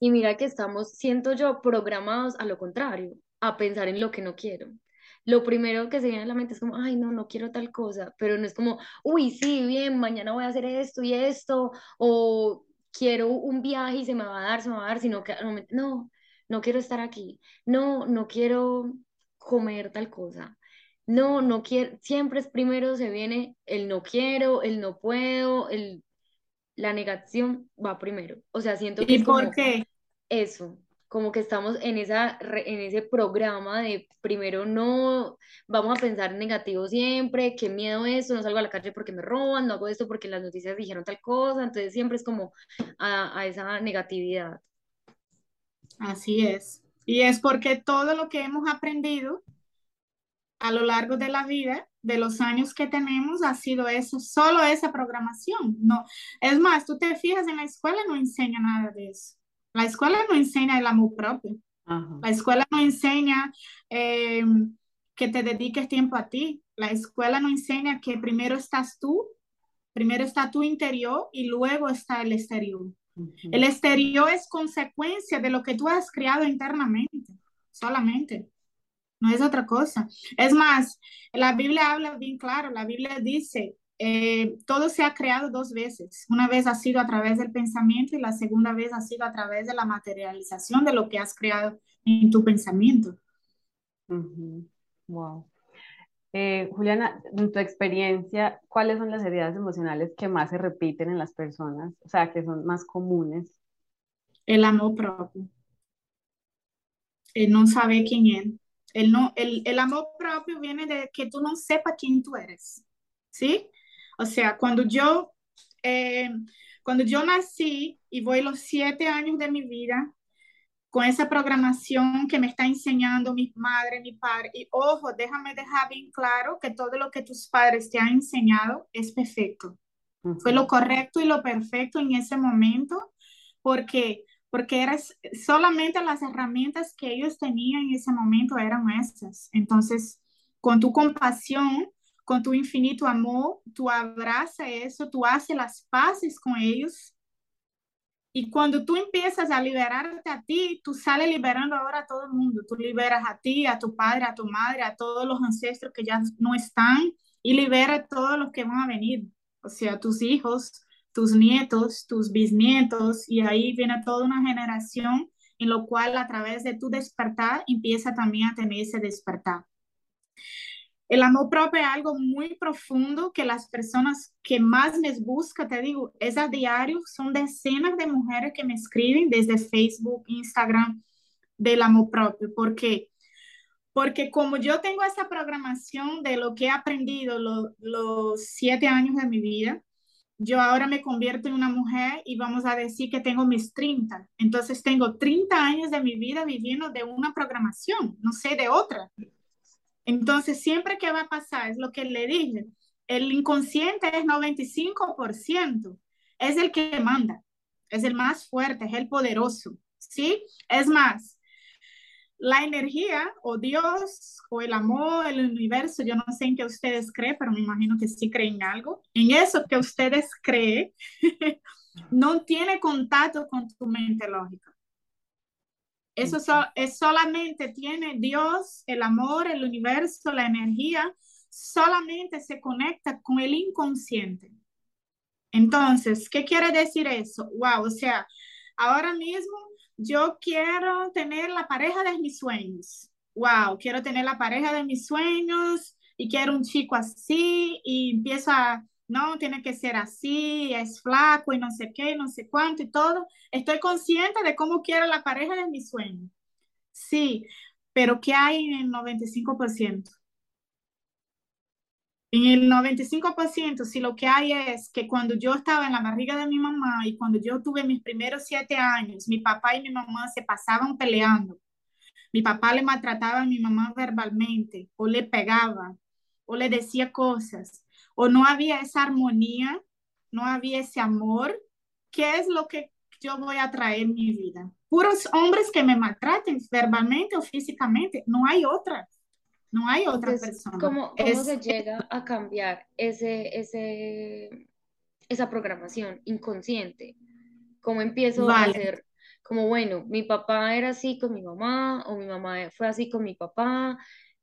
Y mira que estamos, siento yo, programados a lo contrario, a pensar en lo que no quiero. Lo primero que se viene a la mente es como, ay, no, no quiero tal cosa, pero no es como, uy, sí, bien, mañana voy a hacer esto y esto, o quiero un viaje y se me va a dar, se me va a dar, sino que no, no quiero estar aquí, no, no quiero comer tal cosa, no, no quiero, siempre es primero se viene el no quiero, el no puedo, el, la negación va primero. O sea, siento que ¿Y es como por qué? eso, como que estamos en esa, en ese programa de primero no, vamos a pensar negativo siempre, qué miedo esto, no salgo a la calle porque me roban, no hago esto porque las noticias dijeron tal cosa, entonces siempre es como a, a esa negatividad. Así es. Y es porque todo lo que hemos aprendido a lo largo de la vida, de los años que tenemos, ha sido eso, solo esa programación. No, es más, tú te fijas en la escuela no enseña nada de eso. La escuela no enseña el amor propio. Ajá. La escuela no enseña eh, que te dediques tiempo a ti. La escuela no enseña que primero estás tú, primero está tu interior y luego está el exterior. El exterior es consecuencia de lo que tú has creado internamente, solamente. No es otra cosa. Es más, la Biblia habla bien claro. La Biblia dice, eh, todo se ha creado dos veces. Una vez ha sido a través del pensamiento y la segunda vez ha sido a través de la materialización de lo que has creado en tu pensamiento. Wow. Eh, Juliana, en tu experiencia, ¿cuáles son las heridas emocionales que más se repiten en las personas? O sea, que son más comunes. El amor propio. El no saber quién es. El, no, el, el amor propio viene de que tú no sepas quién tú eres. ¿Sí? O sea, cuando yo, eh, cuando yo nací y voy los siete años de mi vida con esa programación que me está enseñando mi madre, mi padre, y ojo, déjame dejar bien claro que todo lo que tus padres te han enseñado es perfecto. Fue lo correcto y lo perfecto en ese momento, porque porque eras solamente las herramientas que ellos tenían en ese momento eran esas. Entonces, con tu compasión, con tu infinito amor, tú abrazas eso, tú haces las paces con ellos. Y cuando tú empiezas a liberarte a ti, tú sales liberando ahora a todo el mundo. Tú liberas a ti, a tu padre, a tu madre, a todos los ancestros que ya no están y libera a todos los que van a venir. O sea, tus hijos, tus nietos, tus bisnietos, y ahí viene toda una generación en lo cual a través de tu despertar empieza también a tener ese despertar. El amor propio es algo muy profundo que las personas que más les busca, te digo, es a diario, son decenas de mujeres que me escriben desde Facebook, Instagram, del amor propio. ¿Por qué? Porque como yo tengo esa programación de lo que he aprendido lo, los siete años de mi vida, yo ahora me convierto en una mujer y vamos a decir que tengo mis 30. Entonces tengo 30 años de mi vida viviendo de una programación, no sé, de otra. Entonces, siempre que va a pasar, es lo que le dije, el inconsciente es 95%, es el que manda, es el más fuerte, es el poderoso, ¿sí? Es más, la energía o Dios o el amor, el universo, yo no sé en qué ustedes creen, pero me imagino que sí creen algo. En eso que ustedes creen, <laughs> no tiene contacto con tu mente lógica. Eso es solamente tiene Dios, el amor, el universo, la energía, solamente se conecta con el inconsciente. Entonces, ¿qué quiere decir eso? Wow, o sea, ahora mismo yo quiero tener la pareja de mis sueños. Wow, quiero tener la pareja de mis sueños y quiero un chico así y empiezo a, no, tiene que ser así, es flaco y no sé qué, no sé cuánto y todo. Estoy consciente de cómo quiero la pareja de mis sueños. Sí, pero ¿qué hay en el 95%? En el 95%, si lo que hay es que cuando yo estaba en la barriga de mi mamá y cuando yo tuve mis primeros siete años, mi papá y mi mamá se pasaban peleando. Mi papá le maltrataba a mi mamá verbalmente, o le pegaba, o le decía cosas, o no había esa armonía, no había ese amor. ¿Qué es lo que yo voy a traer en mi vida? Puros hombres que me maltraten verbalmente o físicamente, no hay otra. No hay otra persona. ¿Cómo, cómo se llega a cambiar ese, ese, esa programación inconsciente? ¿Cómo empiezo a hacer como, bueno, mi papá era así con mi mamá o mi mamá fue así con mi papá,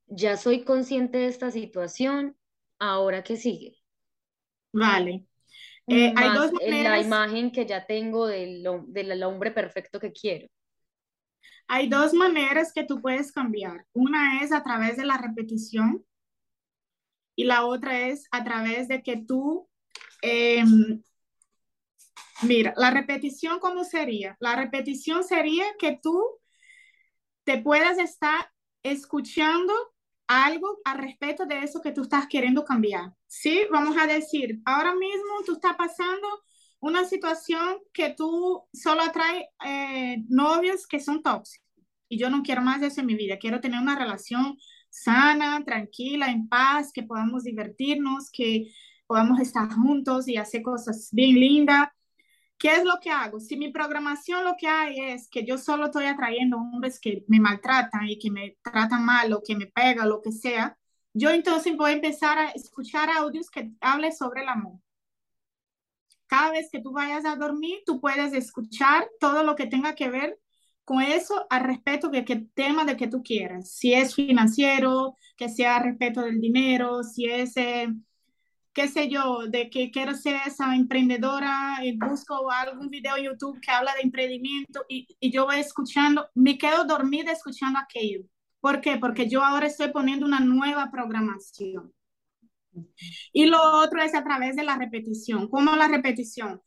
ya soy consciente de esta situación, ahora qué sigue? Vale. Eh, hay dos La imagen que ya tengo del, del hombre perfecto que quiero. Hay dos maneras que tú puedes cambiar. Una es a través de la repetición y la otra es a través de que tú, em, mira, la repetición, ¿cómo sería? La repetición sería que tú te puedas estar escuchando algo al respecto de eso que tú estás queriendo cambiar. ¿Sí? Vamos a decir, ahora mismo tú estás pasando una situación que tú solo atrae eh, novios que son tóxicos. Y yo no quiero más de eso en mi vida. Quiero tener una relación sana, tranquila, en paz, que podamos divertirnos, que podamos estar juntos y hacer cosas bien lindas. ¿Qué es lo que hago? Si mi programación lo que hay es que yo solo estoy atrayendo hombres que me maltratan y que me tratan mal o que me pegan, lo que sea, yo entonces voy a empezar a escuchar audios que hablen sobre el amor cada vez que tú vayas a dormir, tú puedes escuchar todo lo que tenga que ver con eso al respecto de qué tema de que tú quieras. Si es financiero, que sea al respecto del dinero, si es, eh, qué sé yo, de que quiero ser esa emprendedora y busco algún video en YouTube que habla de emprendimiento y, y yo voy escuchando, me quedo dormida escuchando aquello. ¿Por qué? Porque yo ahora estoy poniendo una nueva programación. Y lo otro es a través de la repetición. ¿Cómo la repetición?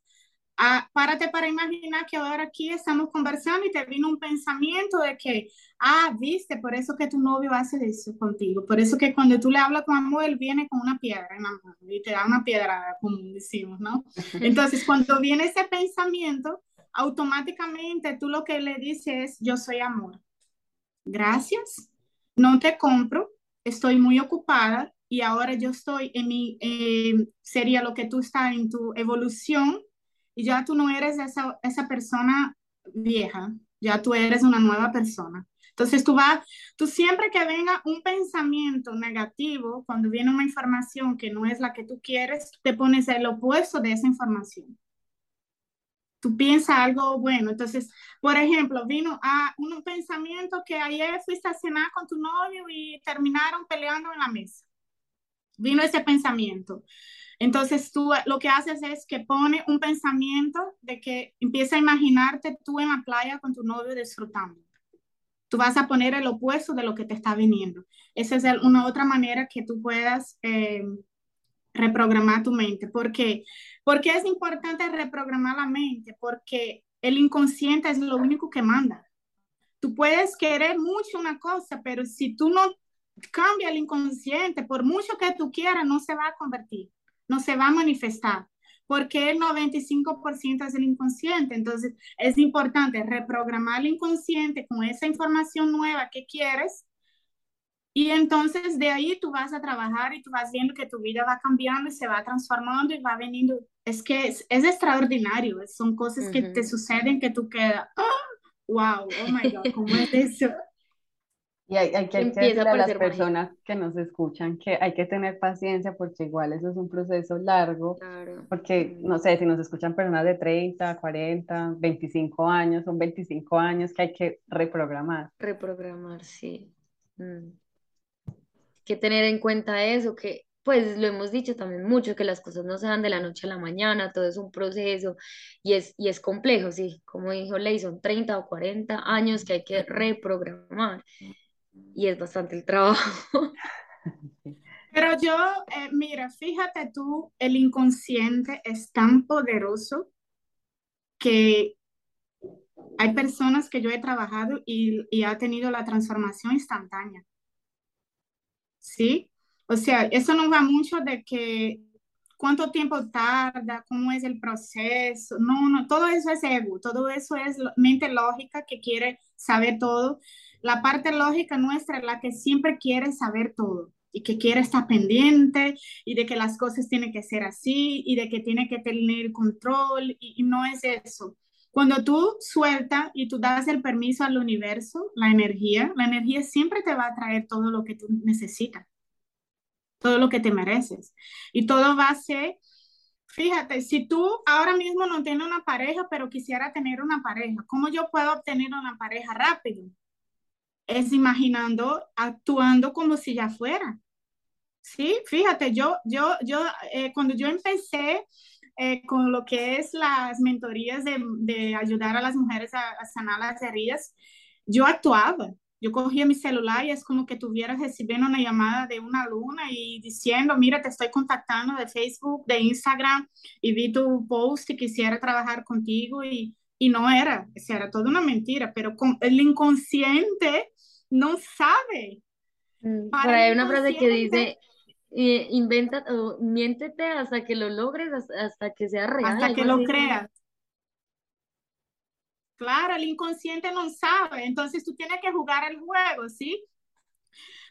Ah, párate para imaginar que ahora aquí estamos conversando y te vino un pensamiento de que, ah, viste, por eso que tu novio hace eso contigo, por eso que cuando tú le hablas con amor, él viene con una piedra en la mano y te da una piedra, como decimos, ¿no? Entonces, cuando viene ese pensamiento, automáticamente tú lo que le dices es, yo soy amor. Gracias, no te compro, estoy muy ocupada, y ahora yo estoy en mi, eh, sería lo que tú estás en tu evolución y ya tú no eres esa, esa persona vieja, ya tú eres una nueva persona. Entonces tú vas, tú siempre que venga un pensamiento negativo, cuando viene una información que no es la que tú quieres, te pones el opuesto de esa información. Tú piensas algo bueno. Entonces, por ejemplo, vino a un pensamiento que ayer fuiste a cenar con tu novio y terminaron peleando en la mesa vino ese pensamiento. Entonces tú lo que haces es que pone un pensamiento de que empieza a imaginarte tú en la playa con tu novio disfrutando. Tú vas a poner el opuesto de lo que te está viniendo. Esa es una otra manera que tú puedas eh, reprogramar tu mente. ¿Por qué? Porque es importante reprogramar la mente, porque el inconsciente es lo único que manda. Tú puedes querer mucho una cosa, pero si tú no cambia el inconsciente, por mucho que tú quieras, no se va a convertir, no se va a manifestar, porque el 95% es el inconsciente. Entonces, es importante reprogramar el inconsciente con esa información nueva que quieres. Y entonces de ahí tú vas a trabajar y tú vas viendo que tu vida va cambiando y se va transformando y va veniendo. Es que es, extraordinario, son cosas que te suceden que tú quedas, oh, wow, oh my God, ¿cómo es eso? Y hay, hay que decirle a las personas que nos escuchan que hay que tener paciencia porque igual eso es un proceso largo, porque Mm. no sé, si nos escuchan personas de 30, 40, 25 años, son 25 años que hay que reprogramar. Reprogramar, sí. Mm. que tener en cuenta eso, que pues lo hemos dicho también mucho, que las cosas no se dan de la noche a la mañana, todo es un proceso y es, y es complejo, sí, como dijo Ley, son 30 o 40 años que hay que reprogramar y es bastante el trabajo. <laughs> Pero yo, eh, mira, fíjate tú, el inconsciente es tan poderoso que hay personas que yo he trabajado y, y ha tenido la transformación instantánea. ¿Sí? O sea, eso no va mucho de que cuánto tiempo tarda, cómo es el proceso. No, no, todo eso es ego, todo eso es mente lógica que quiere saber todo. La parte lógica nuestra es la que siempre quiere saber todo y que quiere estar pendiente y de que las cosas tienen que ser así y de que tiene que tener control y, y no es eso. Cuando tú sueltas y tú das el permiso al universo, la energía, la energía siempre te va a traer todo lo que tú necesitas, todo lo que te mereces. Y todo va a ser, fíjate, si tú ahora mismo no tienes una pareja, pero quisiera tener una pareja, ¿cómo yo puedo obtener una pareja rápido? Es imaginando, actuando como si ya fuera. Sí, fíjate, yo, yo, yo, eh, cuando yo empecé eh, con lo que es las mentorías de, de ayudar a las mujeres a, a, sanar las heridas, yo actuaba. Yo cogía mi celular y es como que tuviera recibiendo una llamada de una luna y diciendo, mira, te estoy contactando de Facebook, de Instagram y vi tu post y quisiera trabajar contigo y, y no era, o era toda una mentira, pero con, el inconsciente no sabe. Por ahí hay una frase que dice, eh, inventa o miéntete hasta que lo logres, hasta, hasta que sea real. Hasta que lo creas. Claro, el inconsciente no sabe, entonces tú tienes que jugar el juego, ¿sí?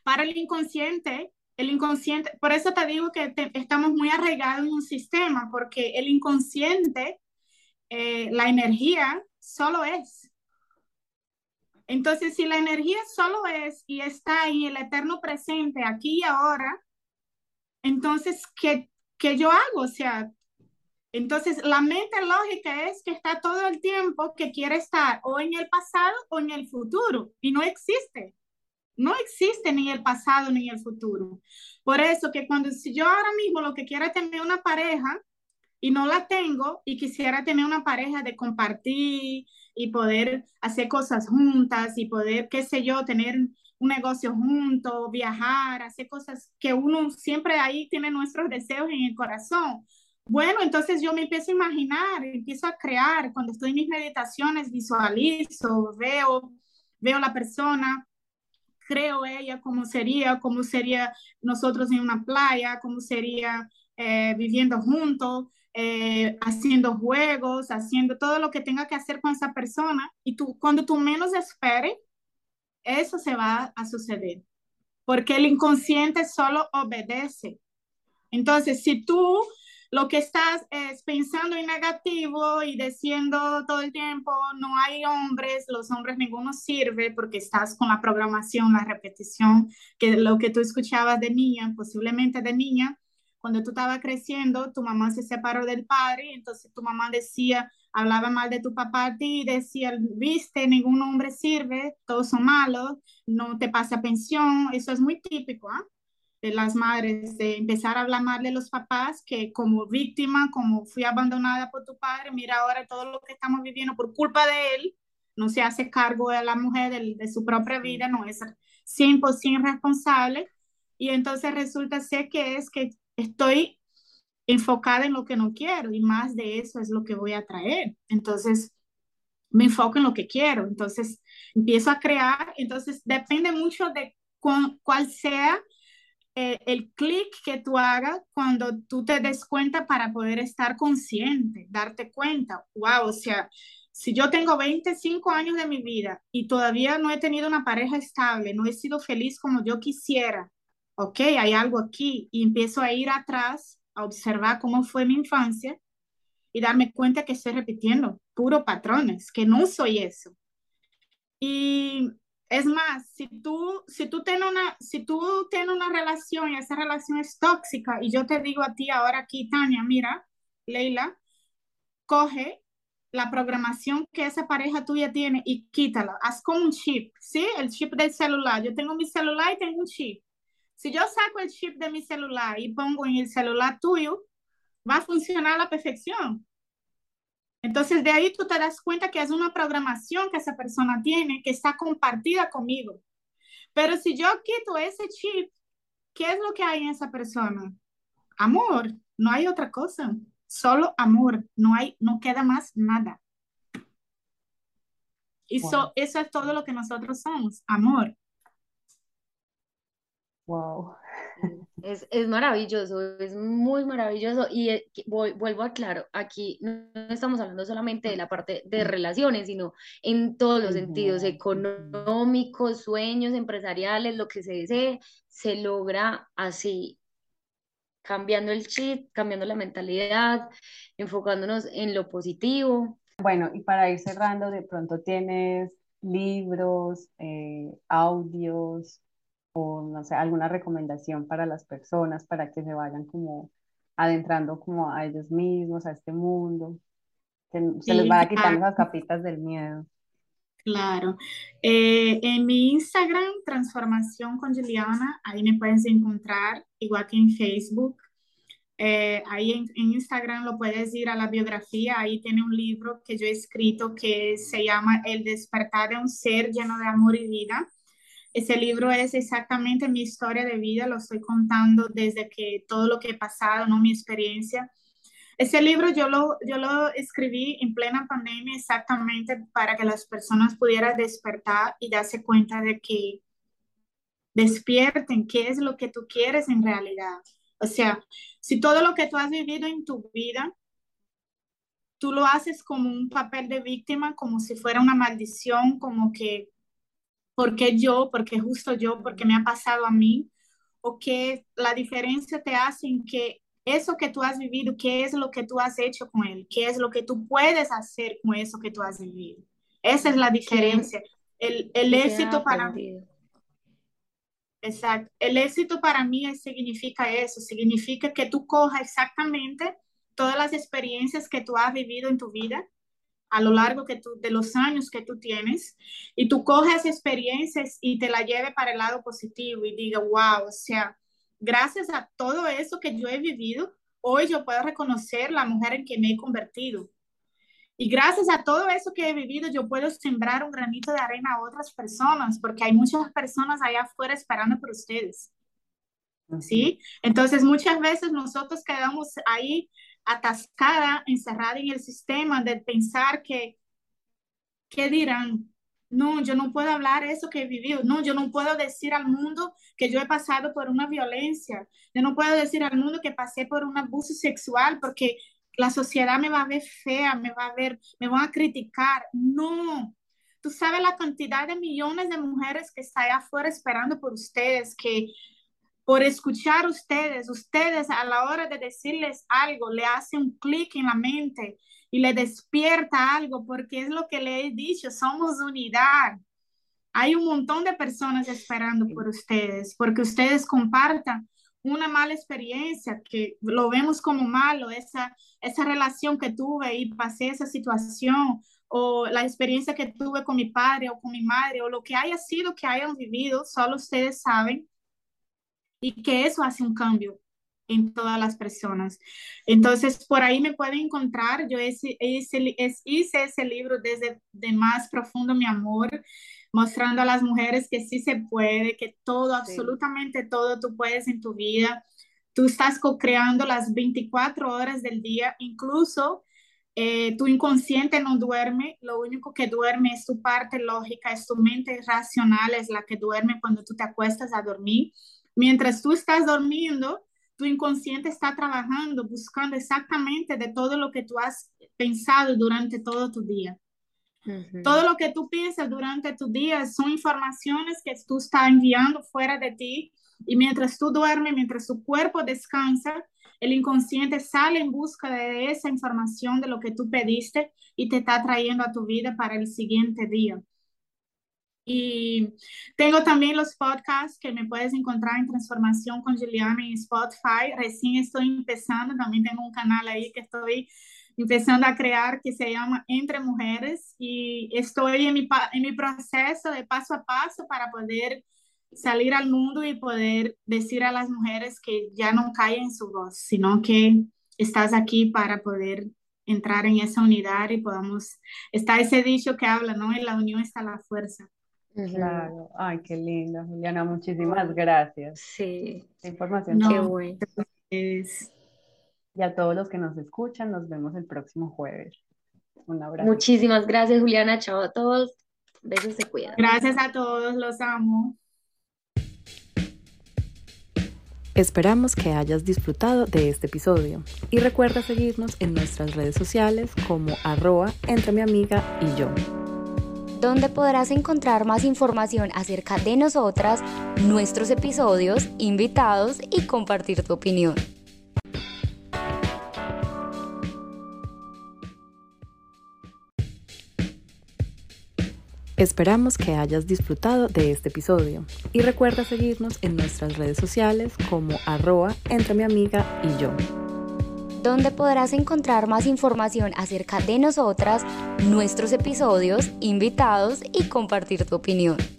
Para el inconsciente, el inconsciente, por eso te digo que te, estamos muy arraigados en un sistema, porque el inconsciente, eh, la energía solo es. Entonces, si la energía solo es y está en el eterno presente, aquí y ahora, entonces, ¿qué, qué yo hago? O sea, entonces la mente lógica es que está todo el tiempo que quiere estar o en el pasado o en el futuro y no existe. No existe ni el pasado ni el futuro. Por eso que cuando si yo ahora mismo lo que quiero es tener una pareja y no la tengo y quisiera tener una pareja de compartir y poder hacer cosas juntas y poder, qué sé yo, tener un negocio junto, viajar, hacer cosas que uno siempre ahí tiene nuestros deseos en el corazón. Bueno, entonces yo me empiezo a imaginar, empiezo a crear, cuando estoy en mis meditaciones, visualizo, veo, veo la persona, creo ella cómo sería, cómo sería nosotros en una playa, cómo sería eh, viviendo juntos, eh, haciendo juegos, haciendo todo lo que tenga que hacer con esa persona. Y tú, cuando tú menos esperes, eso se va a suceder, porque el inconsciente solo obedece. Entonces, si tú lo que estás es pensando en negativo y diciendo todo el tiempo, no hay hombres, los hombres ninguno sirve porque estás con la programación, la repetición, que lo que tú escuchabas de niña, posiblemente de niña, cuando tú estabas creciendo, tu mamá se separó del padre, entonces tu mamá decía, hablaba mal de tu papá a ti, decía, viste, ningún hombre sirve, todos son malos, no te pasa pensión, eso es muy típico. ¿eh? de las madres, de empezar a hablar mal de los papás, que como víctima, como fui abandonada por tu padre, mira ahora todo lo que estamos viviendo por culpa de él, no se hace cargo de la mujer de, de su propia vida, no es 100% responsable, y entonces resulta ser que es que estoy enfocada en lo que no quiero, y más de eso es lo que voy a traer. Entonces, me enfoco en lo que quiero, entonces empiezo a crear, entonces depende mucho de cu cuál sea eh, el clic que tú hagas cuando tú te des cuenta para poder estar consciente, darte cuenta, wow, o sea, si yo tengo 25 años de mi vida y todavía no he tenido una pareja estable, no he sido feliz como yo quisiera, ok, hay algo aquí y empiezo a ir atrás, a observar cómo fue mi infancia y darme cuenta que estoy repitiendo puro patrones, que no soy eso. Y Es más, si tú, si tú tienes una, si tú tienes una relación y esa relación es tóxica y yo te digo a ti ahora aquí, Tania, mira, Leila, coge la programación que esa pareja tuya tiene y quítala. Haz como un chip, ¿sí? El chip del celular. Yo tengo mi celular y tengo un chip. Si yo saco el chip de mi celular y pongo en el celular tuyo, va a funcionar a la perfección. Entonces, de ahí tú te das cuenta que es una programación que esa persona tiene, que está compartida conmigo. Pero si yo quito ese chip, ¿qué es lo que hay en esa persona? Amor, no hay otra cosa, solo amor, no hay, no queda más nada. Y eso es todo lo que nosotros somos, amor. Wow. Es, es, maravilloso, es muy maravilloso y eh, voy, vuelvo a claro, aquí no estamos hablando solamente de la parte de relaciones, sino en todos los sentidos, económicos, sueños, empresariales, lo que se desee, se logra así, cambiando el chip, cambiando la mentalidad, enfocándonos en lo positivo. Bueno, y para ir cerrando, de pronto tienes libros, eh, audios, o no sé, alguna recomendación para las personas para que se vayan como adentrando como a ellos mismos, a este mundo, se les vaya quitando las capitas del miedo. Claro. Eh, en mi Instagram, Transformación con Juliana, ahí me puedes encontrar, igual que en Facebook. Eh, ahí en, en, Instagram lo puedes ir a la biografía, ahí tiene un libro que yo he escrito que se llama El despertar de un ser lleno de amor y vida. Ese libro es exactamente mi historia de vida, lo estoy contando desde que todo lo que he pasado, ¿no? Mi experiencia. Ese libro yo lo, yo lo escribí en plena pandemia exactamente para que las personas pudieran despertar y darse cuenta de que despierten qué es lo que tú quieres en realidad. O sea, si todo lo que tú has vivido en tu vida, tú lo haces como un papel de víctima, como si fuera una maldición, como que ¿Por qué yo? ¿Por qué justo yo? ¿Por qué me ha pasado a mí? ¿O qué la diferencia te hace en que eso que tú has vivido, qué es lo que tú has hecho con él? ¿Qué es lo que tú puedes hacer con eso que tú has vivido? Esa es la diferencia. El, el éxito para mí. Exacto. El éxito para mí significa eso, significa que tú cojas exactamente todas las experiencias que tú has vivido en tu vida a lo largo que tú, de los años que tú tienes y tú coges experiencias y te la lleves para el lado positivo y diga, wow, o sea, gracias a todo eso que yo he vivido, hoy yo puedo reconocer la mujer en que me he convertido. Y gracias a todo eso que he vivido, yo puedo sembrar un granito de arena a otras personas, porque hay muchas personas allá afuera esperando por ustedes. ¿Sí? Entonces, muchas veces nosotros quedamos ahí atascada, encerrada en el sistema de pensar que, ¿qué dirán? No, yo no puedo hablar eso que he vivido. No, yo no puedo decir al mundo que yo he pasado por una violencia. Yo no puedo decir al mundo que pasé por un abuso sexual porque la sociedad me va a ver fea, me va a ver, me van a criticar. No. Tú sabes la cantidad de millones de mujeres que están allá afuera esperando por ustedes, que por escuchar ustedes, ustedes a la hora de decirles algo, le hace un clic en la mente y le despierta algo, porque es lo que le he dicho, somos unidad. Hay un montón de personas esperando por ustedes, porque ustedes compartan una mala experiencia, que lo vemos como malo, esa, esa relación que tuve y pasé esa situación, o la experiencia que tuve con mi padre o con mi madre, o lo que haya sido que hayan vivido, solo ustedes saben y que eso hace un cambio en todas las personas. Entonces, por ahí me pueden encontrar. Yo hice, hice, hice ese libro desde de más profundo mi amor, mostrando a las mujeres que sí se puede, que todo, absolutamente todo tú puedes en tu vida. Tú estás co-creando las 24 horas del día, incluso eh, tu inconsciente no duerme, lo único que duerme es tu parte lógica, es tu mente racional, es la que duerme cuando tú te acuestas a dormir. Mientras tú estás durmiendo, tu inconsciente está trabajando, buscando exactamente de todo lo que tú has pensado durante todo tu día. Todo lo que tú piensas durante tu día son informaciones que tú estás enviando fuera de ti y mientras tú duermes, mientras tu cuerpo descansa, el inconsciente sale en busca de esa información de lo que tú pediste y te está trayendo a tu vida para el siguiente día. Y tengo también los podcasts que me puedes encontrar en Transformación con Juliana en Spotify. Recién estoy empezando, también tengo un canal ahí que estoy empezando a crear que se llama Entre Mujeres y estoy en mi, en mi proceso de paso a paso para poder salir al mundo y poder decir a las mujeres que ya no en su voz, sino que estás aquí para poder entrar en esa unidad y podamos, está ese dicho que habla, ¿no? En la unión está la fuerza. Claro, ay, qué lindo, Juliana, muchísimas gracias. Sí. La información. Qué bueno. Es... Y a todos los que nos escuchan, nos vemos el próximo jueves. Un abrazo. Muchísimas gracias, Juliana. Chao a todos. Besos, se cuidan. Gracias a todos, los amo. Esperamos que hayas disfrutado de este episodio y recuerda seguirnos en nuestras redes sociales como arroba entre mi amiga y yo donde podrás encontrar más información acerca de nosotras, nuestros episodios, invitados y compartir tu opinión. Esperamos que hayas disfrutado de este episodio y recuerda seguirnos en nuestras redes sociales como arroba entre mi amiga y yo donde podrás encontrar más información acerca de nosotras, nuestros episodios, invitados y compartir tu opinión.